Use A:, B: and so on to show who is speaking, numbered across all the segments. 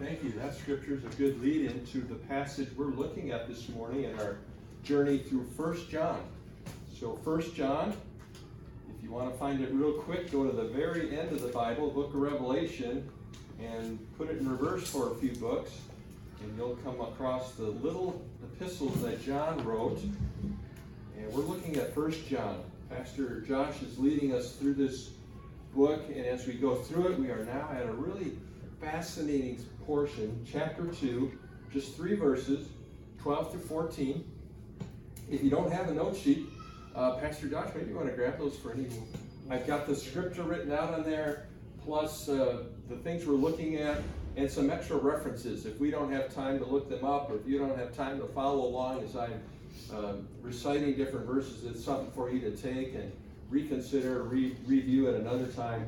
A: Thank you. That scripture is a good lead into the passage we're looking at this morning in our journey through First John. So, First John, if you want to find it real quick, go to the very end of the Bible, book of Revelation, and put it in reverse for a few books, and you'll come across the little epistles that John wrote. And we're looking at First John. Pastor Josh is leading us through this book, and as we go through it, we are now at a really fascinating portion, chapter 2, just three verses, 12 through 14. If you don't have a note sheet, uh, Pastor Josh, maybe you want to grab those for any. I've got the scripture written out on there, plus uh, the things we're looking at, and some extra references. If we don't have time to look them up, or if you don't have time to follow along as I'm uh, reciting different verses, it's something for you to take and reconsider, re- review at another time.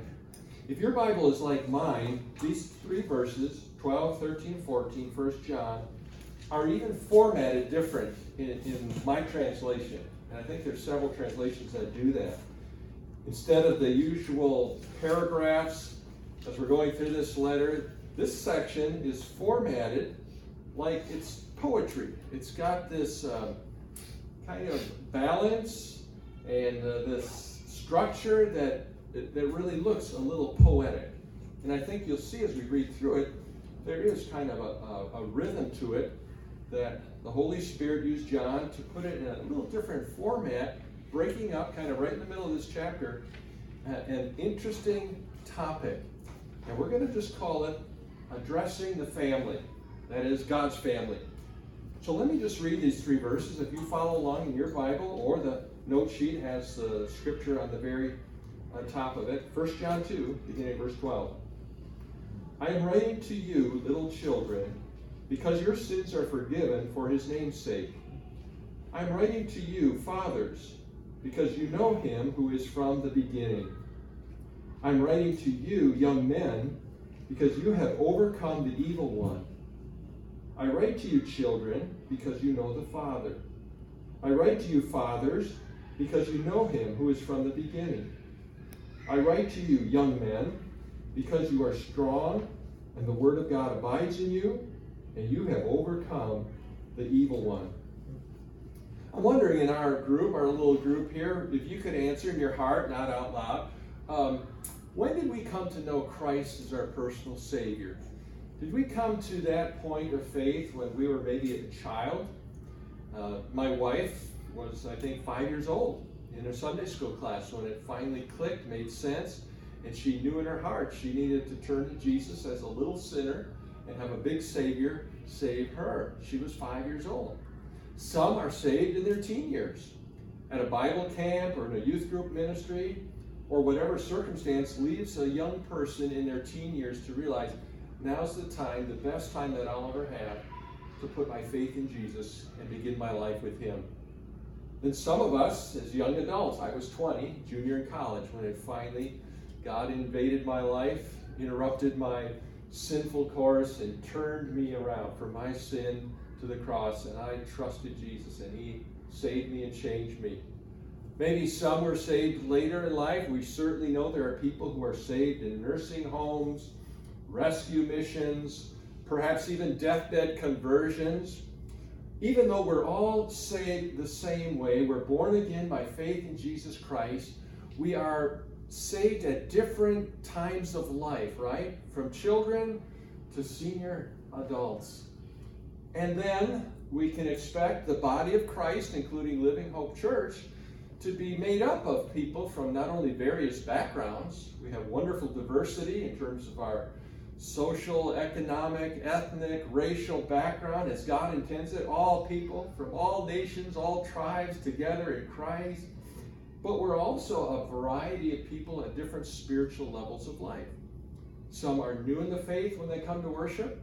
A: If your Bible is like mine, these three verses, 12, 13, 14, 1 John, are even formatted different in, in my translation. And I think there's several translations that do that. Instead of the usual paragraphs, as we're going through this letter, this section is formatted like it's poetry. It's got this uh, kind of balance and uh, this structure that, that really looks a little poetic. And I think you'll see as we read through it, there is kind of a, a, a rhythm to it that the Holy Spirit used John to put it in a little different format, breaking up kind of right in the middle of this chapter uh, an interesting topic. And we're going to just call it Addressing the Family. That is God's family. So let me just read these three verses. If you follow along in your Bible or the note sheet has the scripture on the very on top of it. 1 John 2, beginning verse 12. I am writing to you, little children, because your sins are forgiven for his name's sake. I am writing to you, fathers, because you know him who is from the beginning. I'm writing to you, young men, because you have overcome the evil one. I write to you, children, because you know the Father. I write to you, fathers, because you know him who is from the beginning. I write to you, young men, because you are strong, and the word of God abides in you, and you have overcome the evil one. I'm wondering in our group, our little group here, if you could answer in your heart, not out loud, um, when did we come to know Christ as our personal Savior? Did we come to that point of faith when we were maybe a child? Uh, my wife was, I think, five years old in her Sunday school class when it finally clicked, made sense, and she knew in her heart she needed to turn to Jesus as a little sinner and have a big Savior save her. She was five years old. Some are saved in their teen years at a Bible camp or in a youth group ministry or whatever circumstance leaves a young person in their teen years to realize now's the time, the best time that I'll ever have to put my faith in Jesus and begin my life with Him. Then some of us, as young adults, I was 20, junior in college, when it finally, God invaded my life, interrupted my sinful course, and turned me around from my sin to the cross, and I trusted Jesus, and He saved me and changed me. Maybe some were saved later in life. We certainly know there are people who are saved in nursing homes, rescue missions, perhaps even deathbed conversions. Even though we're all saved the same way, we're born again by faith in Jesus Christ, we are saved at different times of life, right? From children to senior adults. And then we can expect the body of Christ, including Living Hope Church, to be made up of people from not only various backgrounds, we have wonderful diversity in terms of our social, economic, ethnic, racial background as God intends it. All people from all nations, all tribes together in Christ. But we're also a variety of people at different spiritual levels of life. Some are new in the faith when they come to worship,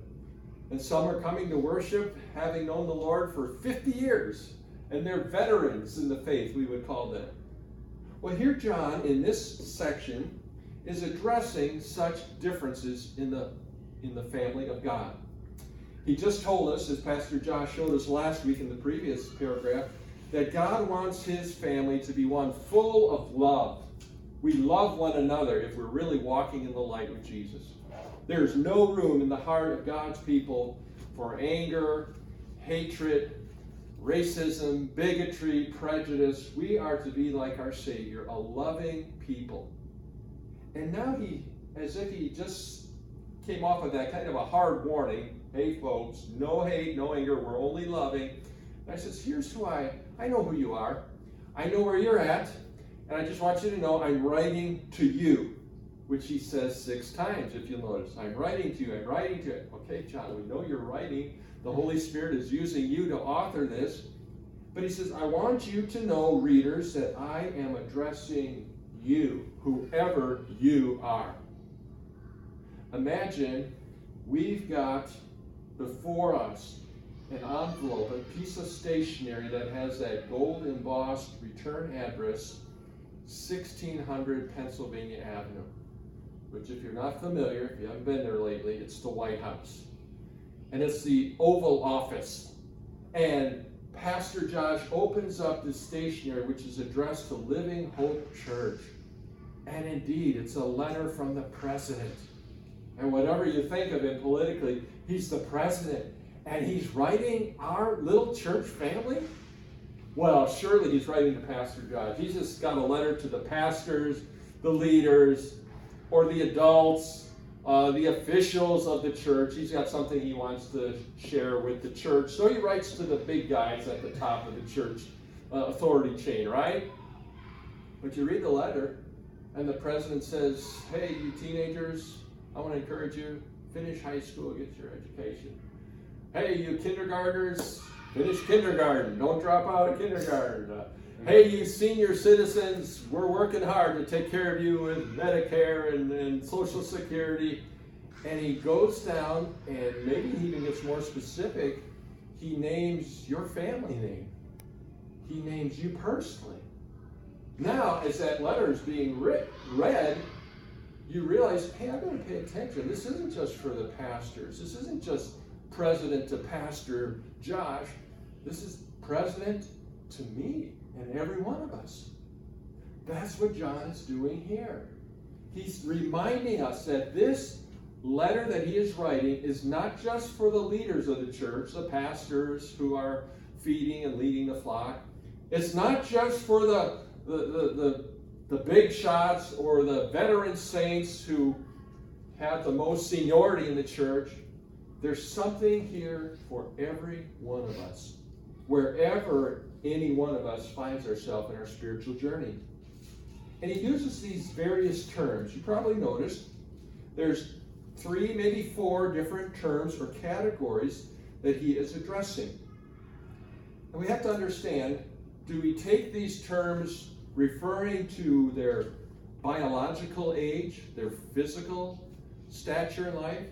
A: and some are coming to worship having known the Lord for 50 years, and they're veterans in the faith, we would call them. Well, here, John, in this section, is addressing such differences in the, in the family of God. He just told us, as Pastor Josh showed us last week in the previous paragraph, that God wants his family to be one full of love. We love one another if we're really walking in the light with Jesus. There's no room in the heart of God's people for anger, hatred, racism, bigotry, prejudice. We are to be like our Savior, a loving people. And now he, as if he just came off of that kind of a hard warning hey, folks, no hate, no anger, we're only loving. And I says, here's who I, I know who you are. I know where you're at. And I just want you to know I'm writing to you, which he says six times, if you'll notice. I'm writing to you, I'm writing to you. Okay, John, we know you're writing. The Holy Spirit is using you to author this. But he says, I want you to know, readers, that I am addressing you, whoever you are. Imagine we've got before us an envelope, a piece of stationery that has that gold embossed return address, 1600 Pennsylvania Avenue. Which, if you're not familiar, if you haven't been there lately, it's the White House. And it's the Oval Office. And Pastor Josh opens up this stationery, which is addressed to Living Hope Church. And indeed, it's a letter from the president. And whatever you think of him politically, he's the president. And he's writing our little church family? Well, surely he's writing to Pastor Josh. He's just got a letter to the pastors, the leaders, or the adults, uh, the officials of the church. He's got something he wants to share with the church. So he writes to the big guys at the top of the church uh, authority chain, right? But you read the letter, and the president says, Hey, you teenagers, I want to encourage you finish high school, get your education. Hey, you kindergartners, finish kindergarten. Don't drop out of kindergarten. Uh, hey, you senior citizens, we're working hard to take care of you with Medicare and, and Social Security. And he goes down and maybe he even gets more specific. He names your family name, he names you personally. Now, as that letter is being read, you realize, hey, I've got to pay attention. This isn't just for the pastors. This isn't just president to pastor Josh. This is president to me and every one of us. That's what John is doing here. He's reminding us that this letter that he is writing is not just for the leaders of the church, the pastors who are feeding and leading the flock. It's not just for the, the, the, the the big shots or the veteran saints who have the most seniority in the church. There's something here for every one of us, wherever any one of us finds ourselves in our spiritual journey. And he uses these various terms. You probably noticed there's three, maybe four different terms or categories that he is addressing. And we have to understand do we take these terms referring to their biological age, their physical stature in life?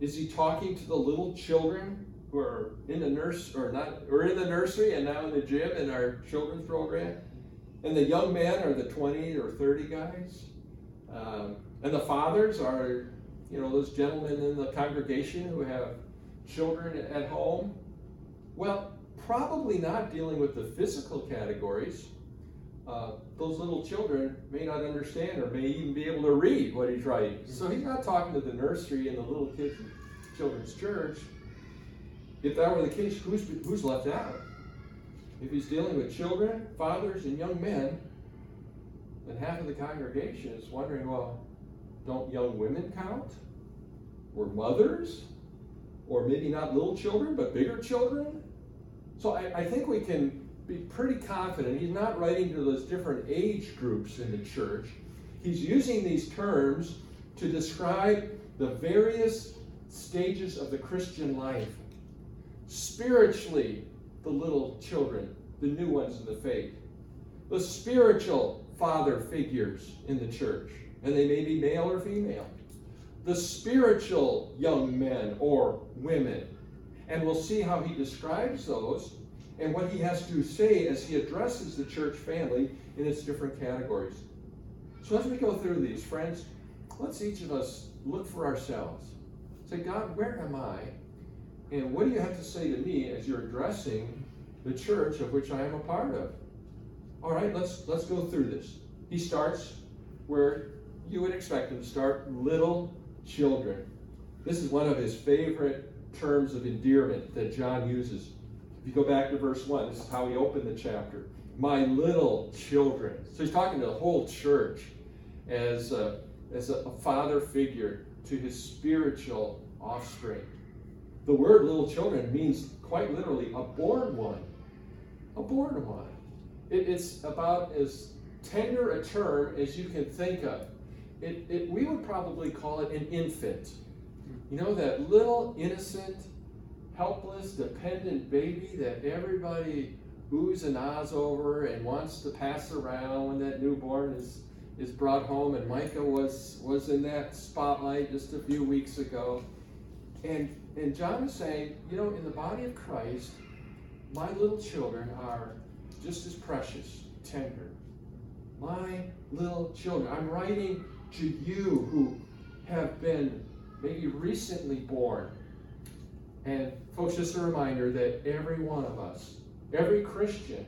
A: Is he talking to the little children who are in the nurse or not or in the nursery and now in the gym in our children's program? And the young men are the 20 or 30 guys. Um, and the fathers are, you know, those gentlemen in the congregation who have children at home. Well, probably not dealing with the physical categories, uh, those little children may not understand or may even be able to read what he's writing. So he's not talking to the nursery and the little kids in children's church. If that were the case, who's, who's left out? If he's dealing with children, fathers, and young men, then half of the congregation is wondering, well, don't young women count? Or mothers? Or maybe not little children, but bigger children? So I, I think we can be pretty confident he's not writing to those different age groups in the church. He's using these terms to describe the various stages of the Christian life. Spiritually, the little children, the new ones in the faith. The spiritual father figures in the church, and they may be male or female. The spiritual young men or women. And we'll see how he describes those and what he has to say as he addresses the church family in its different categories. So as we go through these, friends, let's each of us look for ourselves. Say, God, where am I? And what do you have to say to me as you're addressing the church of which I am a part of? All right, let's let's go through this. He starts where you would expect him to start, little children. This is one of his favorite terms of endearment that John uses. If you go back to verse 1, this is how he opened the chapter. My little children. So he's talking to the whole church as a, as a father figure to his spiritual offspring. The word little children means quite literally a born one. A born one. It, it's about as tender a term as you can think of. It, it, we would probably call it an infant. You know, that little innocent, helpless, dependent baby that everybody oohs and ahs over and wants to pass around when that newborn is, is brought home. And Micah was, was in that spotlight just a few weeks ago. And, and John is saying, you know, in the body of Christ, my little children are just as precious, tender. My little children. I'm writing to you who have been maybe recently born. And folks, just a reminder that every one of us, every Christian,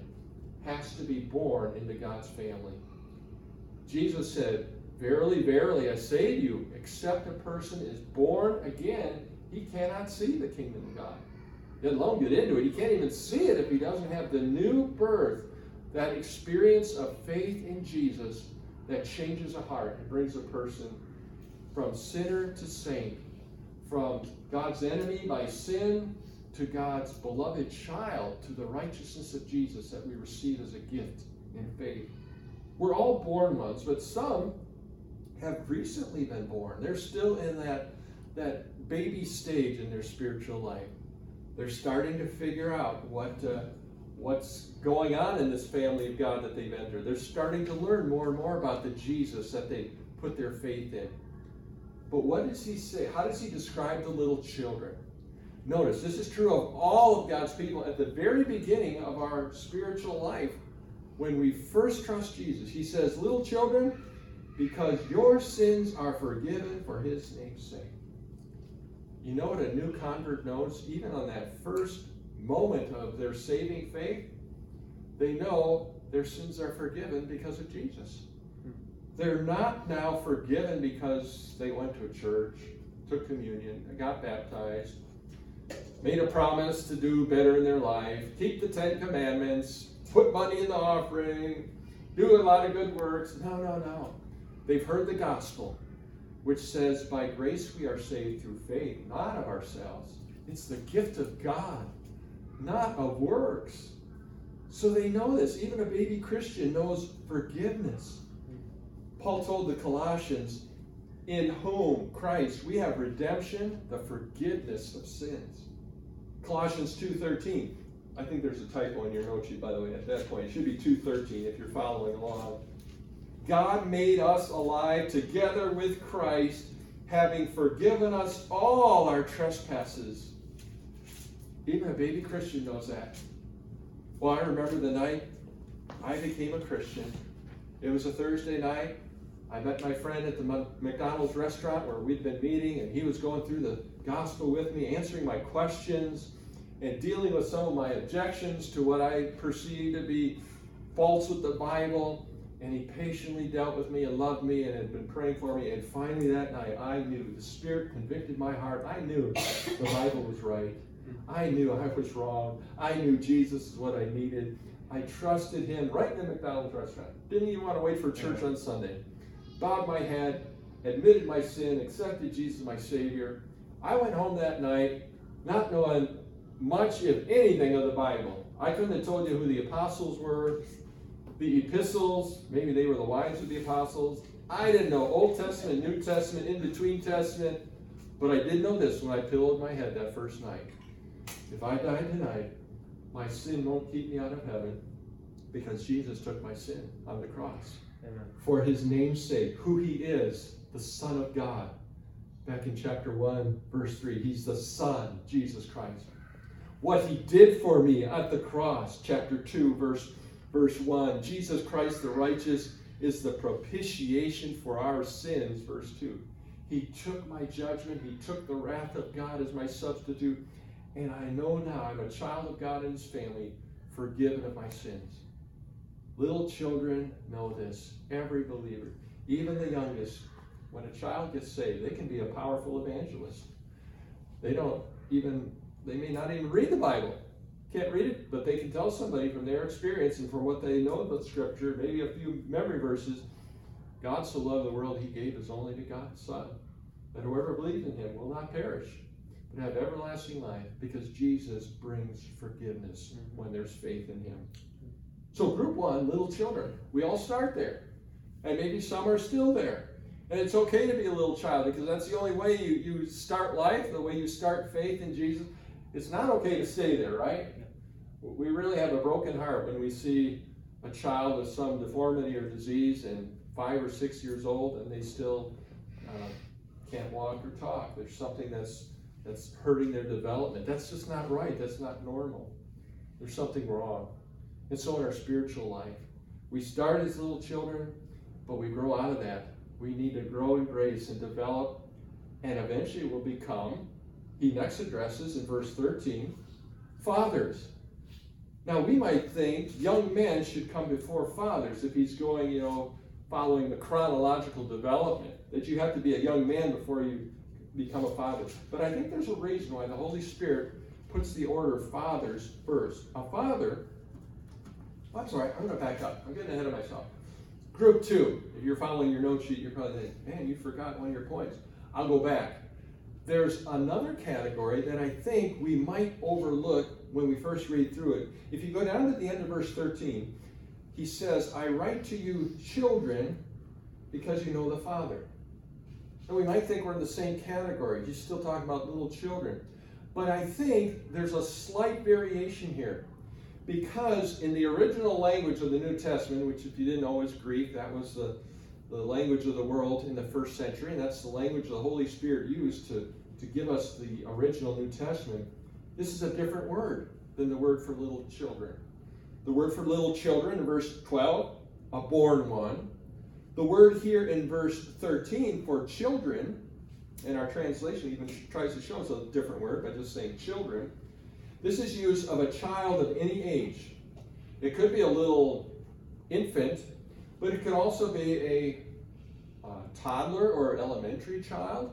A: has to be born into God's family. Jesus said, Verily, verily, I say to you, except a person is born again, he cannot see the kingdom of God. Let alone get into it. He can't even see it if he doesn't have the new birth, that experience of faith in Jesus that changes a heart and brings a person from sinner to saint, from God's enemy by sin to God's beloved child, to the righteousness of Jesus that we receive as a gift in faith. We're all born ones, but some have recently been born. They're still in that, that baby stage in their spiritual life. They're starting to figure out what, uh, what's going on in this family of God that they've entered. They're starting to learn more and more about the Jesus that they put their faith in. But what does he say? How does he describe the little children? Notice, this is true of all of God's people at the very beginning of our spiritual life. When we first trust Jesus, he says, Little children, because your sins are forgiven for his name's sake. You know what a new convert knows? Even on that first moment of their saving faith, they know their sins are forgiven because of Jesus. They're not now forgiven because they went to a church, took communion, got baptized, made a promise to do better in their life, keep the Ten Commandments, put money in the offering, do a lot of good works. No, no, no. They've heard the gospel, which says, By grace we are saved through faith, not of ourselves. It's the gift of God, not of works. So they know this. Even a baby Christian knows forgiveness. Paul told the Colossians, in whom Christ we have redemption, the forgiveness of sins. Colossians 2:13. I think there's a typo in your note sheet, by the way, at that point. It should be 2:13 if you're following along. God made us alive together with Christ, having forgiven us all our trespasses. Even a baby Christian knows that. Well, I remember the night I became a Christian. It was a Thursday night. I met my friend at the McDonald's restaurant where we'd been meeting, and he was going through the gospel with me, answering my questions, and dealing with some of my objections to what I perceived to be false with the Bible. And he patiently dealt with me and loved me and had been praying for me. And finally that night, I knew the Spirit convicted my heart. I knew the Bible was right. I knew I was wrong. I knew Jesus is what I needed. I trusted him right in the McDonald's restaurant. Didn't even want to wait for church on Sunday bowed my head, admitted my sin, accepted Jesus my Savior. I went home that night not knowing much, if anything, of the Bible. I couldn't have told you who the apostles were, the epistles, maybe they were the wives of the apostles. I didn't know Old Testament, New Testament, in between Testament, but I did know this when I pillowed my head that first night. If I die tonight, my sin won't keep me out of heaven because Jesus took my sin on the cross. Amen. for his name's sake, who he is, the Son of God. Back in chapter 1, verse 3, he's the Son, Jesus Christ. What he did for me at the cross, chapter 2, verse, verse 1, Jesus Christ the righteous is the propitiation for our sins, verse 2. He took my judgment, he took the wrath of God as my substitute, and I know now I'm a child of God and his family, forgiven of my sins. Little children know this. Every believer, even the youngest, when a child gets saved, they can be a powerful evangelist. They don't even, they may not even read the Bible. Can't read it, but they can tell somebody from their experience and from what they know about Scripture, maybe a few memory verses. God so loved the world, he gave his only begotten Son, that whoever believes in him will not perish, but have everlasting life, because Jesus brings forgiveness mm-hmm. when there's faith in him. So, group one, little children, we all start there. And maybe some are still there. And it's okay to be a little child because that's the only way you, you start life, the way you start faith in Jesus. It's not okay to stay there, right? We really have a broken heart when we see a child with some deformity or disease and five or six years old and they still uh, can't walk or talk. There's something that's that's hurting their development. That's just not right. That's not normal. There's something wrong. And so in our spiritual life, we start as little children, but we grow out of that. We need to grow in grace and develop, and eventually will become, he next addresses in verse 13, fathers. Now we might think young men should come before fathers if he's going, you know, following the chronological development, that you have to be a young man before you become a father. But I think there's a reason why the Holy Spirit puts the order of fathers first. A father, I'm sorry, I'm going to back up. I'm getting ahead of myself. Group two, if you're following your note sheet, you're probably thinking, man, you forgot one of your points. I'll go back. There's another category that I think we might overlook when we first read through it. If you go down to the end of verse 13, he says, I write to you, children, because you know the Father. And we might think we're in the same category. He's still talking about little children. But I think there's a slight variation here. Because in the original language of the New Testament, which if you didn't know is Greek, that was the, the language of the world in the first century, and that's the language the Holy Spirit used to, to give us the original New Testament, this is a different word than the word for little children. The word for little children in verse 12, a born one. The word here in verse 13 for children, and our translation even tries to show us a different word by just saying children. This is used of a child of any age. It could be a little infant, but it could also be a toddler or elementary child.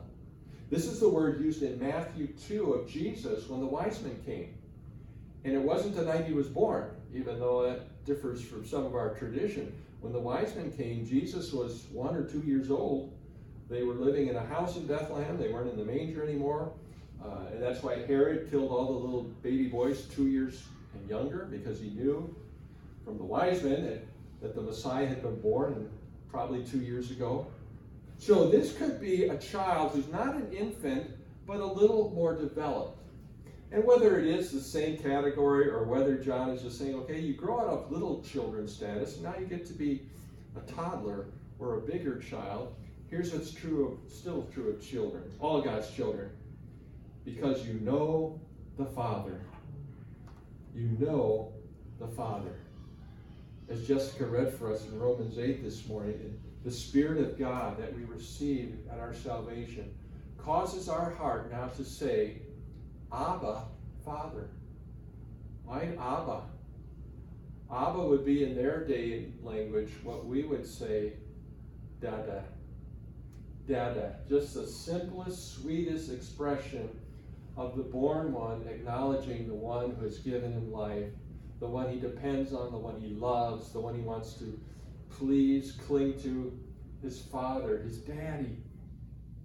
A: This is the word used in Matthew 2 of Jesus when the wise men came. And it wasn't the night he was born, even though that differs from some of our tradition. When the wise men came, Jesus was one or two years old. They were living in a house in Bethlehem. They weren't in the manger anymore. Uh, and that's why Herod killed all the little baby boys two years and younger, because he knew from the wise men that, that the Messiah had been born probably two years ago. So this could be a child who's not an infant, but a little more developed. And whether it is the same category or whether John is just saying, okay, you grow out of little children status, now you get to be a toddler or a bigger child. Here's what's true of, still true of children, all God's children. Because you know the Father. You know the Father. As Jessica read for us in Romans 8 this morning, the Spirit of God that we receive at our salvation causes our heart now to say, Abba, Father. Why Abba? Abba would be in their day language what we would say, Dada. Dada. Just the simplest, sweetest expression of the born one acknowledging the one who has given him life, the one he depends on, the one he loves, the one he wants to please, cling to, his father, his daddy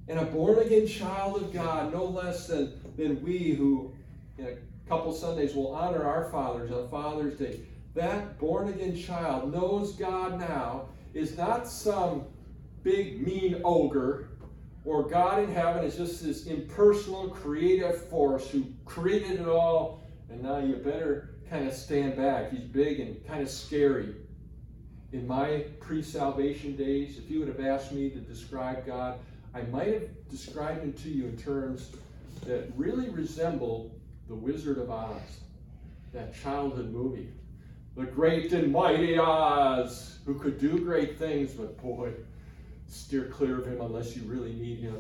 A: and a born again child of God, no less than, than we who in a couple Sundays will honor our fathers on Father's Day. That born again child knows God now is not some big mean ogre or God in heaven is just this impersonal creative force who created it all and now you better kind of stand back. He's big and kind of scary. In my pre salvation days, if you would have asked me to describe God, I might have described him to you in terms that really resemble The Wizard of Oz, that childhood movie. The great and mighty Oz, who could do great things, but boy, steer clear of him unless you really need him.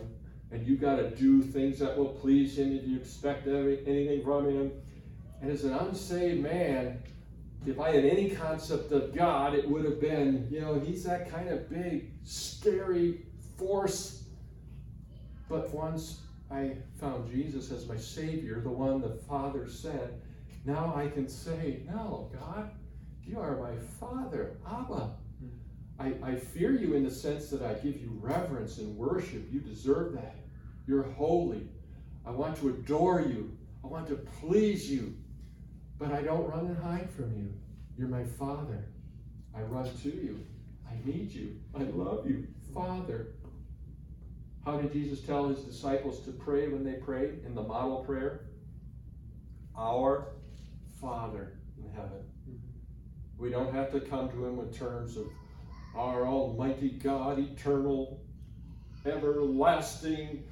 A: And you got to do things that will please him if you expect anything from him. And as an unsaved man, if I had any concept of God, it would have been, you know, he's that kind of big, scary force but once I found Jesus as my Savior, the one the Father sent, now I can say, No, God, you are my Father, Abba. I, I fear you in the sense that I give you reverence and worship. You deserve that. You're holy. I want to adore you. I want to please you. But I don't run and hide from you. You're my Father. I run to you. I need you. I love you. Father. How did Jesus tell his disciples to pray when they prayed in the model prayer? Our Father in heaven. We don't have to come to him with terms of our Almighty God, eternal, everlasting,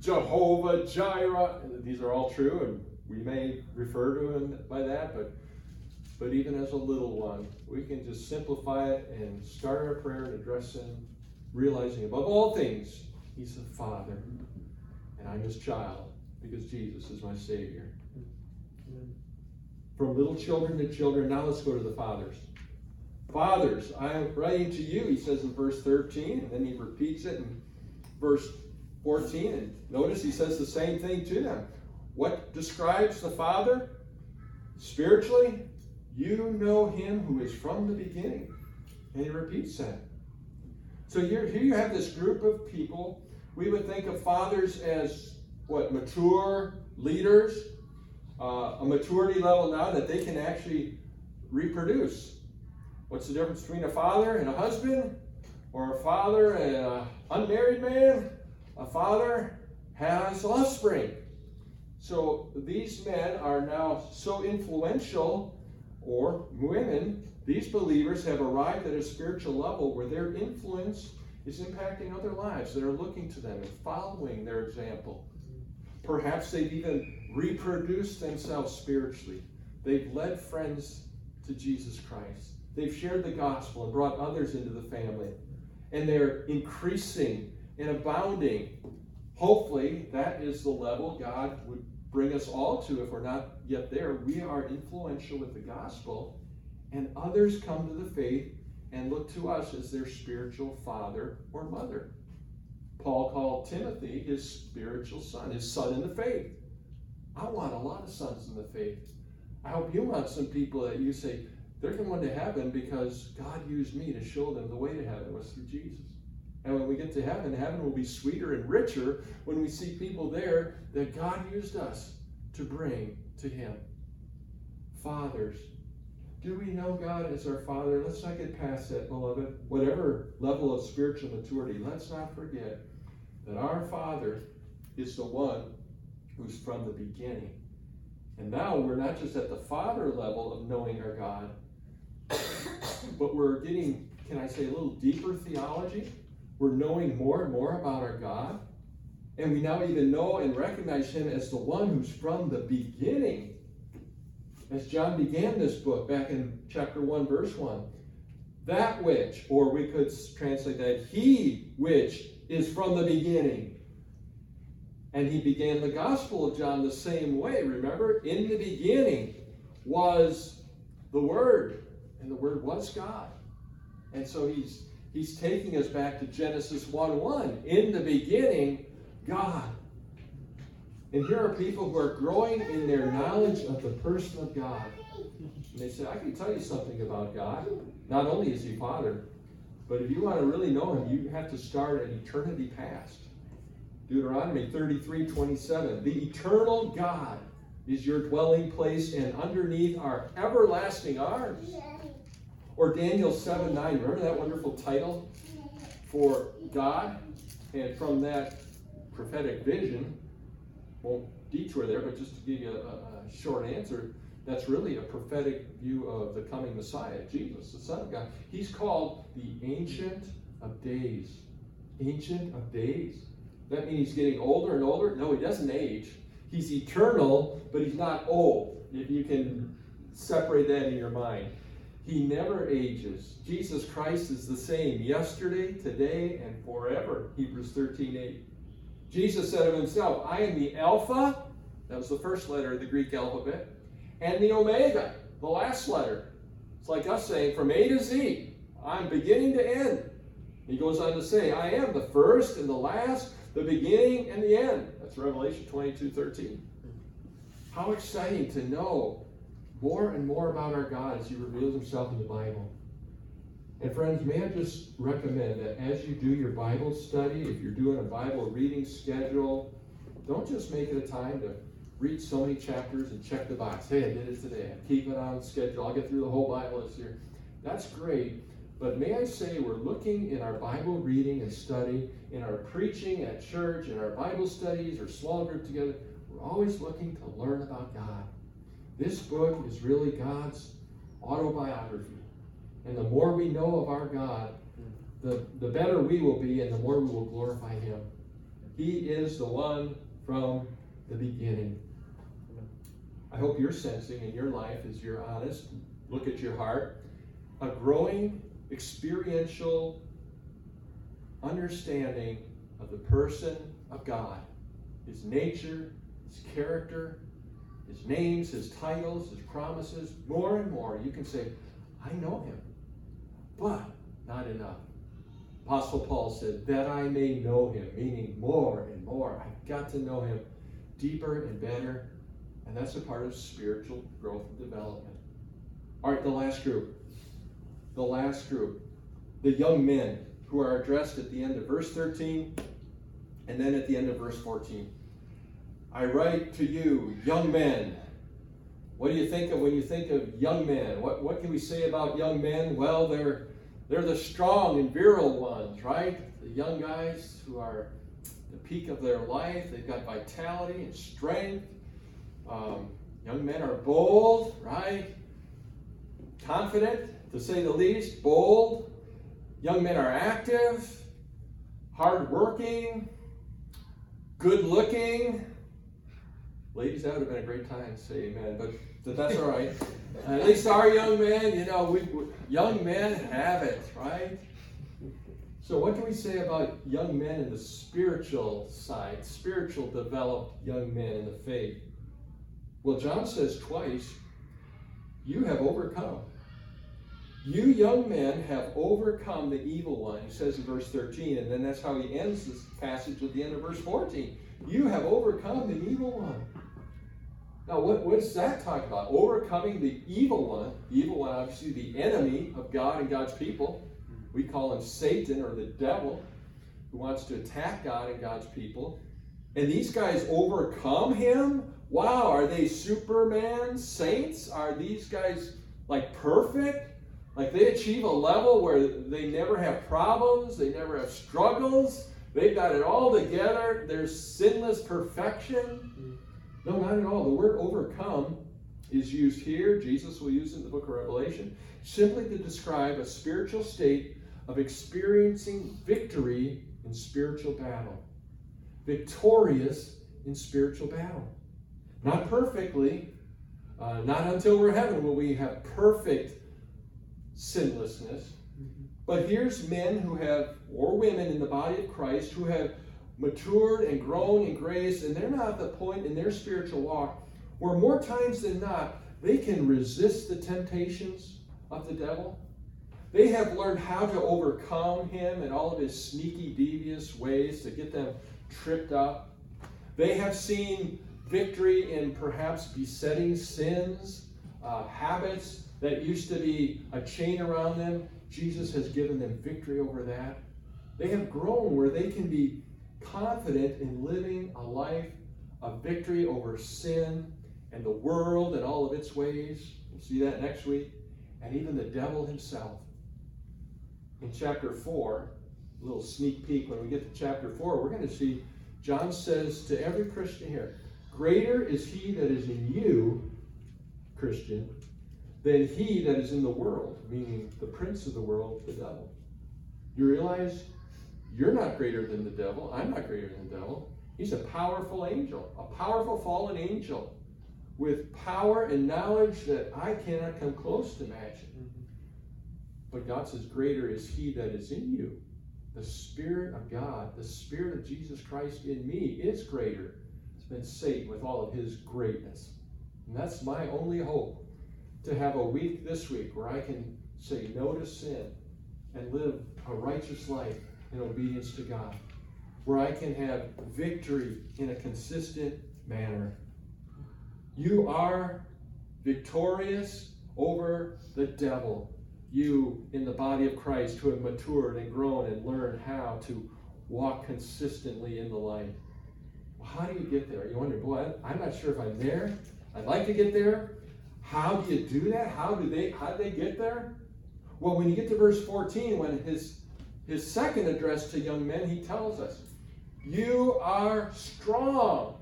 A: Jehovah Jireh. These are all true, and we may refer to him by that, but but even as a little one, we can just simplify it and start our prayer and address him, realizing above all things, he's the Father, and I'm his child, because Jesus is my Savior. From little children to children, now let's go to the fathers. Fathers, I am writing to you, he says in verse 13, and then he repeats it in verse 14. And notice he says the same thing to them. What describes the Father? Spiritually, you know him who is from the beginning. And he repeats that. So here, here you have this group of people. We would think of fathers as what? Mature leaders, uh, a maturity level now that they can actually reproduce. What's the difference between a father and a husband? Or a father and an unmarried man? A father has offspring. So these men are now so influential, or women, these believers have arrived at a spiritual level where their influence is impacting other lives that are looking to them and following their example. Perhaps they've even reproduced themselves spiritually. They've led friends to Jesus Christ. They've shared the gospel and brought others into the family. And they're increasing and abounding. Hopefully, that is the level God would bring us all to if we're not yet there. We are influential with the gospel, and others come to the faith and look to us as their spiritual father or mother. Paul called Timothy his spiritual son, his son in the faith. I want a lot of sons in the faith. I hope you want some people that you say, they're going to heaven because God used me to show them the way to heaven was through Jesus. And when we get to heaven, heaven will be sweeter and richer when we see people there that God used us to bring to Him. Fathers, do we know God as our Father? Let's not get past that, beloved. Whatever level of spiritual maturity, let's not forget that our Father is the one who's from the beginning. And now we're not just at the Father level of knowing our God, but we're getting, can I say, a little deeper theology. We're knowing more and more about our God. And we now even know and recognize Him as the one who's from the beginning. As John began this book back in chapter 1, verse 1. That which, or we could translate that, He which is from the beginning. And he began the Gospel of John the same way. Remember, in the beginning was the Word, and the Word was God. And so he's he's taking us back to Genesis 1 1. In the beginning, God. And here are people who are growing in their knowledge of the person of God. And they say, I can tell you something about God. Not only is he Father, but if you want to really know him, you have to start at eternity past. Deuteronomy 33 27. The eternal God is your dwelling place, and underneath are everlasting arms. Or Daniel 7 9. Remember that wonderful title for God? And from that prophetic vision, won't detour there, but just to give you a, a short answer, that's really a prophetic view of the coming Messiah, Jesus, the Son of God. He's called the Ancient of Days. Ancient of Days. That means he's getting older and older? No, he doesn't age. He's eternal, but he's not old. If you can separate that in your mind. He never ages. Jesus Christ is the same yesterday, today, and forever. Hebrews 13 8. Jesus said of himself, I am the Alpha, that was the first letter of the Greek alphabet, and the Omega, the last letter. It's like us saying from A to Z, I'm beginning to end. He goes on to say, I am the first and the last, the beginning and the end. That's Revelation 22 13. How exciting to know more and more about our God as He reveals Himself in the Bible. And friends, may I just recommend that as you do your Bible study, if you're doing a Bible reading schedule, don't just make it a time to read so many chapters and check the box. Hey, I did it today. I keep it on schedule. I'll get through the whole Bible this year. That's great. But may I say, we're looking in our Bible reading and study, in our preaching at church, in our Bible studies or small group together, we're always looking to learn about God. This book is really God's autobiography. And the more we know of our God, the, the better we will be and the more we will glorify Him. He is the one from the beginning. I hope you're sensing in your life as you're honest, look at your heart, a growing experiential understanding of the person of God, his nature, his character, his names, his titles, his promises. More and more, you can say, I know him, but not enough. Apostle Paul said, That I may know him, meaning more and more. I've got to know him deeper and better. And that's a part of spiritual growth and development. All right, the last group. The last group. The young men who are addressed at the end of verse 13 and then at the end of verse 14. I write to you, young men. What do you think of when you think of young men? What, what can we say about young men? Well, they're, they're the strong and virile ones, right? The young guys who are the peak of their life. They've got vitality and strength. Um, young men are bold, right? Confident, to say the least, bold. Young men are active, hardworking, good looking. Ladies, that would have been a great time to say amen, but, that's all right. At least our young men, you know, we, young men have it, right? So, what do we say about young men in the spiritual side, spiritual developed young men in the faith? Well, John says twice, you have overcome. You young men have overcome the evil one, he says in verse 13, and then that's how he ends this passage at the end of verse 14. You have overcome the evil one. Now, what, what's that talking about? Overcoming the evil one. The evil one, obviously, the enemy of God and God's people. We call him Satan or the devil, who wants to attack God and God's people. And these guys overcome him? Wow, are they Superman saints? Are these guys like perfect? Like they achieve a level where they never have problems, they never have struggles, they've got it all together, there's sinless perfection. Mm-hmm. No, not at all. The word overcome is used here, Jesus will use it in the book of Revelation, simply to describe a spiritual state of experiencing victory in spiritual battle. Victorious in spiritual battle. Not perfectly, uh, not until we're heaven will we have perfect sinlessness. But here's men who have, or women in the body of Christ, who have matured and grown in grace, and they're not at the point in their spiritual walk where more times than not they can resist the temptations of the devil. They have learned how to overcome him and all of his sneaky, devious ways to get them tripped up. They have seen victory in perhaps besetting sins, uh, habits that used to be a chain around them. Jesus has given them victory over that. They have grown where they can be confident in living a life of victory over sin and the world and all of its ways. We'll see that next week. And even the devil himself. In chapter 4, a little sneak peek when we get to chapter 4, we're going to see John says to every Christian here, Greater is he that is in you, Christian, than he that is in the world, meaning the prince of the world, the devil. You realize you're not greater than the devil. I'm not greater than the devil. He's a powerful angel, a powerful fallen angel with power and knowledge that I cannot come close to matching. Mm-hmm. But God says, Greater is he that is in you. The Spirit of God, the Spirit of Jesus Christ in me is greater than Satan with all of his greatness. And that's my only hope to have a week this week where I can say no to sin and live a righteous life in obedience to God. where I can have victory in a consistent manner. You are victorious over the devil. You, in the body of Christ, who have matured and grown and learned how to walk consistently in the light. How do you get there? You wonder, boy, I'm not sure if I'm there. I'd like to get there. How do you do that? How do they how do they get there? Well, when you get to verse 14, when his his second address to young men, he tells us, You are strong.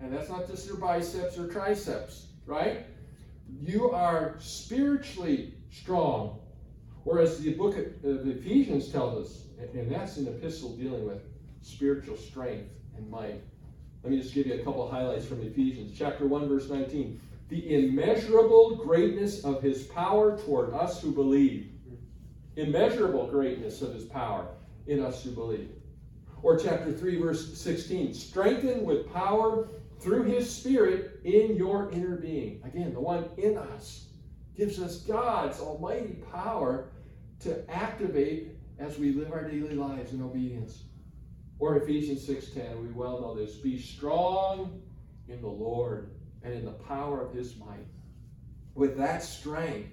A: And that's not just your biceps or triceps, right? You are spiritually strong. Whereas the book of Ephesians tells us, and that's an epistle dealing with spiritual strength and might. Let me just give you a couple highlights from Ephesians. Chapter 1, verse 19 the immeasurable greatness of his power toward us who believe. Immeasurable greatness of his power in us who believe. Or chapter 3, verse 16 strengthened with power through his spirit in your inner being. Again, the one in us gives us God's almighty power to activate as we live our daily lives in obedience. Or Ephesians 6:10, we well know this, be strong in the Lord and in the power of his might. With that strength,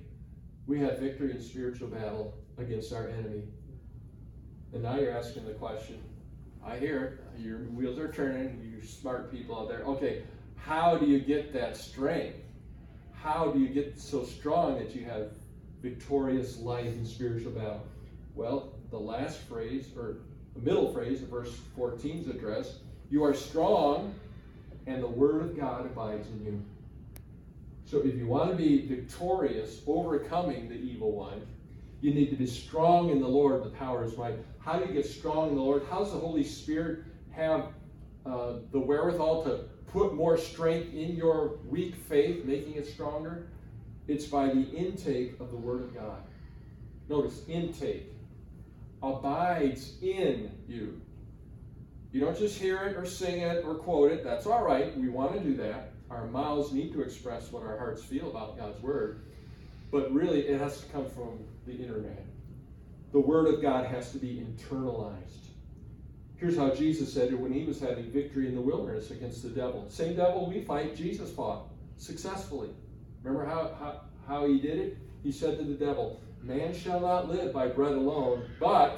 A: we have victory in spiritual battle against our enemy. And now you're asking the question I hear it. Your wheels are turning, you smart people out there. Okay, how do you get that strength? How do you get so strong that you have victorious life in spiritual battle? Well, the last phrase, or the middle phrase of verse 14's address, you are strong and the Word of God abides in you. So if you want to be victorious, overcoming the evil one, you need to be strong in the Lord, the power is might. How do you get strong in the Lord? How does the Holy Spirit have uh, the wherewithal to put more strength in your weak faith, making it stronger? It's by the intake of the Word of God. Notice, intake abides in you. You don't just hear it or sing it or quote it. That's all right. We want to do that. Our mouths need to express what our hearts feel about God's Word. But really, it has to come from the inner man. The Word of God has to be internalized. Here's how Jesus said it when he was having victory in the wilderness against the devil. Same devil we fight, Jesus fought successfully. Remember how, how, how he did it? He said to the devil, Man shall not live by bread alone, but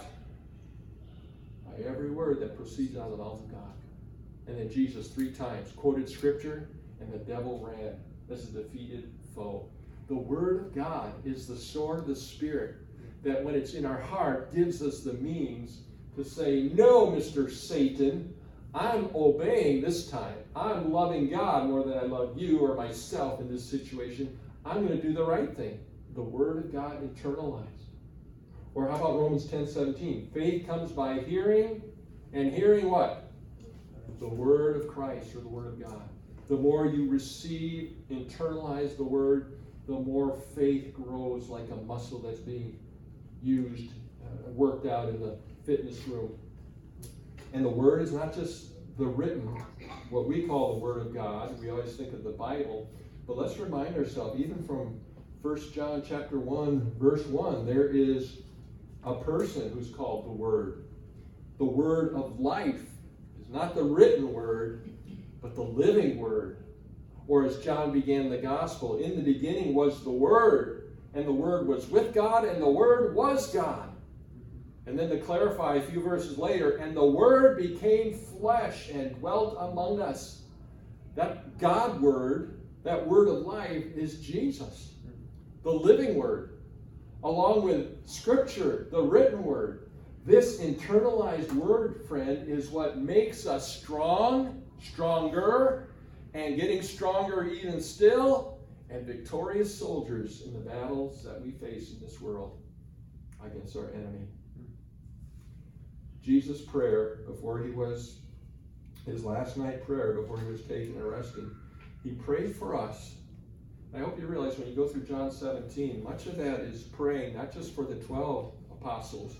A: by every word that proceeds out of the mouth of God. And then Jesus three times quoted scripture, and the devil ran. This is defeated foe. The word of God is the sword of the Spirit that, when it's in our heart, gives us the means to say, No, Mr. Satan, I'm obeying this time. I'm loving God more than I love you or myself in this situation. I'm going to do the right thing. The Word of God internalized. Or how about Romans 10 17? Faith comes by hearing, and hearing what? The word of Christ or the word of God. The more you receive, internalize the word, the more faith grows like a muscle that's being used, uh, worked out in the fitness room. And the word is not just the written, what we call the word of God. We always think of the Bible, but let's remind ourselves, even from 1 John chapter 1, verse 1, there is a person who's called the Word. The Word of life is not the written Word, but the living Word. Or as John began the Gospel, in the beginning was the Word, and the Word was with God, and the Word was God. And then to clarify a few verses later, and the Word became flesh and dwelt among us. That God Word, that Word of life, is Jesus, the living Word along with Scripture, the written word. This internalized word, friend, is what makes us strong, stronger, and getting stronger even still, and victorious soldiers in the battles that we face in this world against our enemy. Jesus' prayer before he was, his last night prayer before he was taken and arrested, he prayed for us I hope you realize when you go through John 17, much of that is praying not just for the 12 apostles,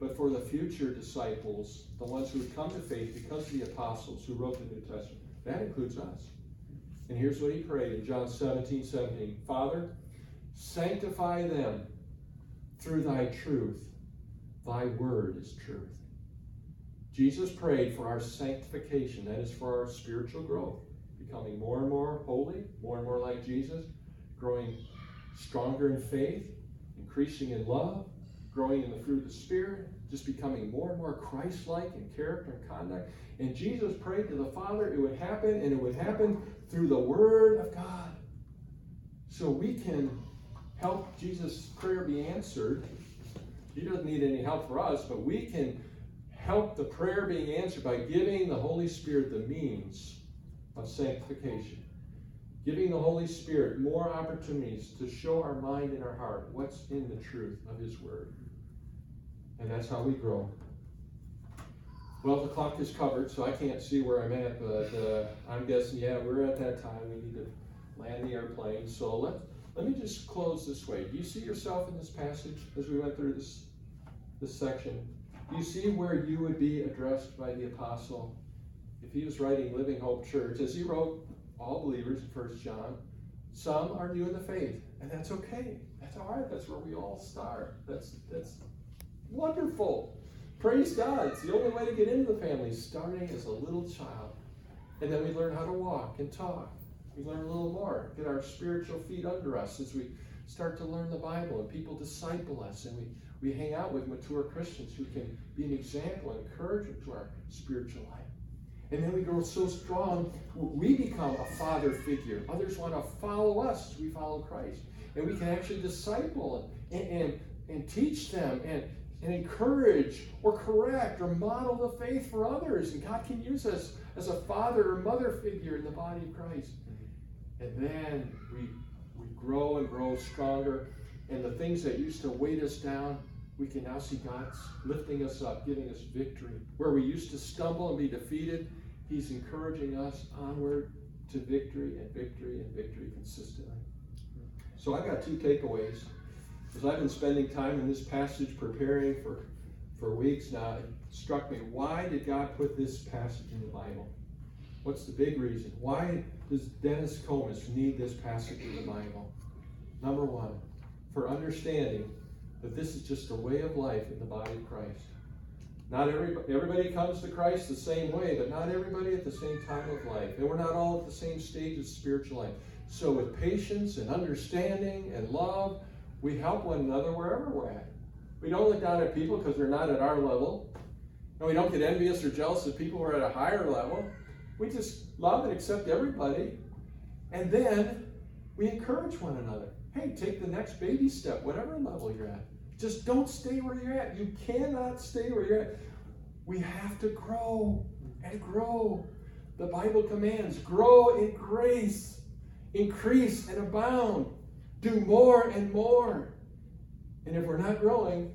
A: but for the future disciples, the ones who would come to faith because of the apostles who wrote the New Testament. That includes us. And here's what he prayed in John 17 17 Father, sanctify them through thy truth. Thy word is truth. Jesus prayed for our sanctification, that is for our spiritual growth, becoming more and more holy, more and more like Jesus, growing stronger in faith, increasing in love, growing in the fruit of the Spirit, just becoming more and more Christ like in character and conduct. And Jesus prayed to the Father it would happen, and it would happen through the Word of God. So we can help Jesus' prayer be answered. He doesn't need any help for us, but we can help the prayer being answered by giving the Holy Spirit the means of sanctification. Giving the Holy Spirit more opportunities to show our mind and our heart what's in the truth of His Word. And that's how we grow. Well, the clock is covered, so I can't see where I'm at, but uh, I'm guessing, yeah, we're at that time. We need to land the airplane. So let, let me just close this way. Do you see yourself in this passage as we went through this, this section? Do you see where you would be addressed by the apostle if he was writing Living Hope Church, as he wrote all believers in First John? Some are new in the faith, and that's okay. That's all right. That's where we all start. That's that's wonderful. Praise God. It's the only way to get into the family, starting as a little child. And then we learn how to walk and talk. We learn a little more, get our spiritual feet under us as we start to learn the Bible and people disciple us and we, we hang out with mature Christians who can be an example and encouragement to our spiritual life. And then we grow so strong, we become a father figure. Others want to follow us we follow Christ. And we can actually disciple and, and, and teach them and, and encourage or correct or model the faith for others. And God can use us as a father or mother figure in the body of Christ. And then we, we grow and grow stronger. And the things that used to weight us down, we can now see God's lifting us up, giving us victory. Where we used to stumble and be defeated, He's encouraging us onward to victory and victory and victory consistently. So I've got two takeaways. As I've been spending time in this passage preparing for, for weeks now, it struck me why did God put this passage in the Bible? What's the big reason? Why does Dennis Comus need this passage in the Bible? Number one, for understanding that this is just a way of life in the body of Christ. Not everybody, everybody comes to Christ the same way, but not everybody at the same time of life. And we're not all at the same stage of spiritual life. So, with patience and understanding and love, we help one another wherever we're at. We don't look down at people because they're not at our level. And we don't get envious or jealous of people who are at a higher level. We just love and accept everybody. And then we encourage one another. Hey, take the next baby step, whatever level you're at. Just don't stay where you're at. You cannot stay where you're at. We have to grow and grow. The Bible commands grow in grace, increase and abound, do more and more. And if we're not growing,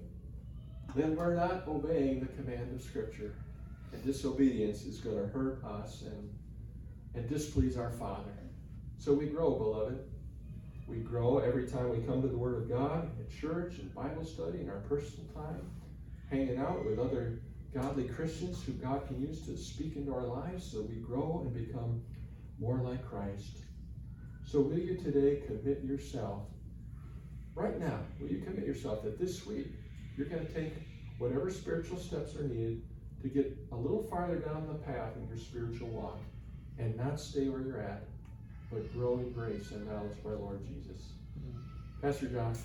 A: then we're not obeying the command of Scripture. And disobedience is going to hurt us and, and displease our Father. So we grow, beloved. We grow every time we come to the Word of God at church and Bible study and our personal time, hanging out with other godly Christians who God can use to speak into our lives so we grow and become more like Christ. So will you today commit yourself, right now, will you commit yourself that this week you're going to take whatever spiritual steps are needed to get a little farther down the path in your spiritual walk and not stay where you're at, but grow in grace and knowledge of our Lord Jesus. Mm-hmm. Pastor John.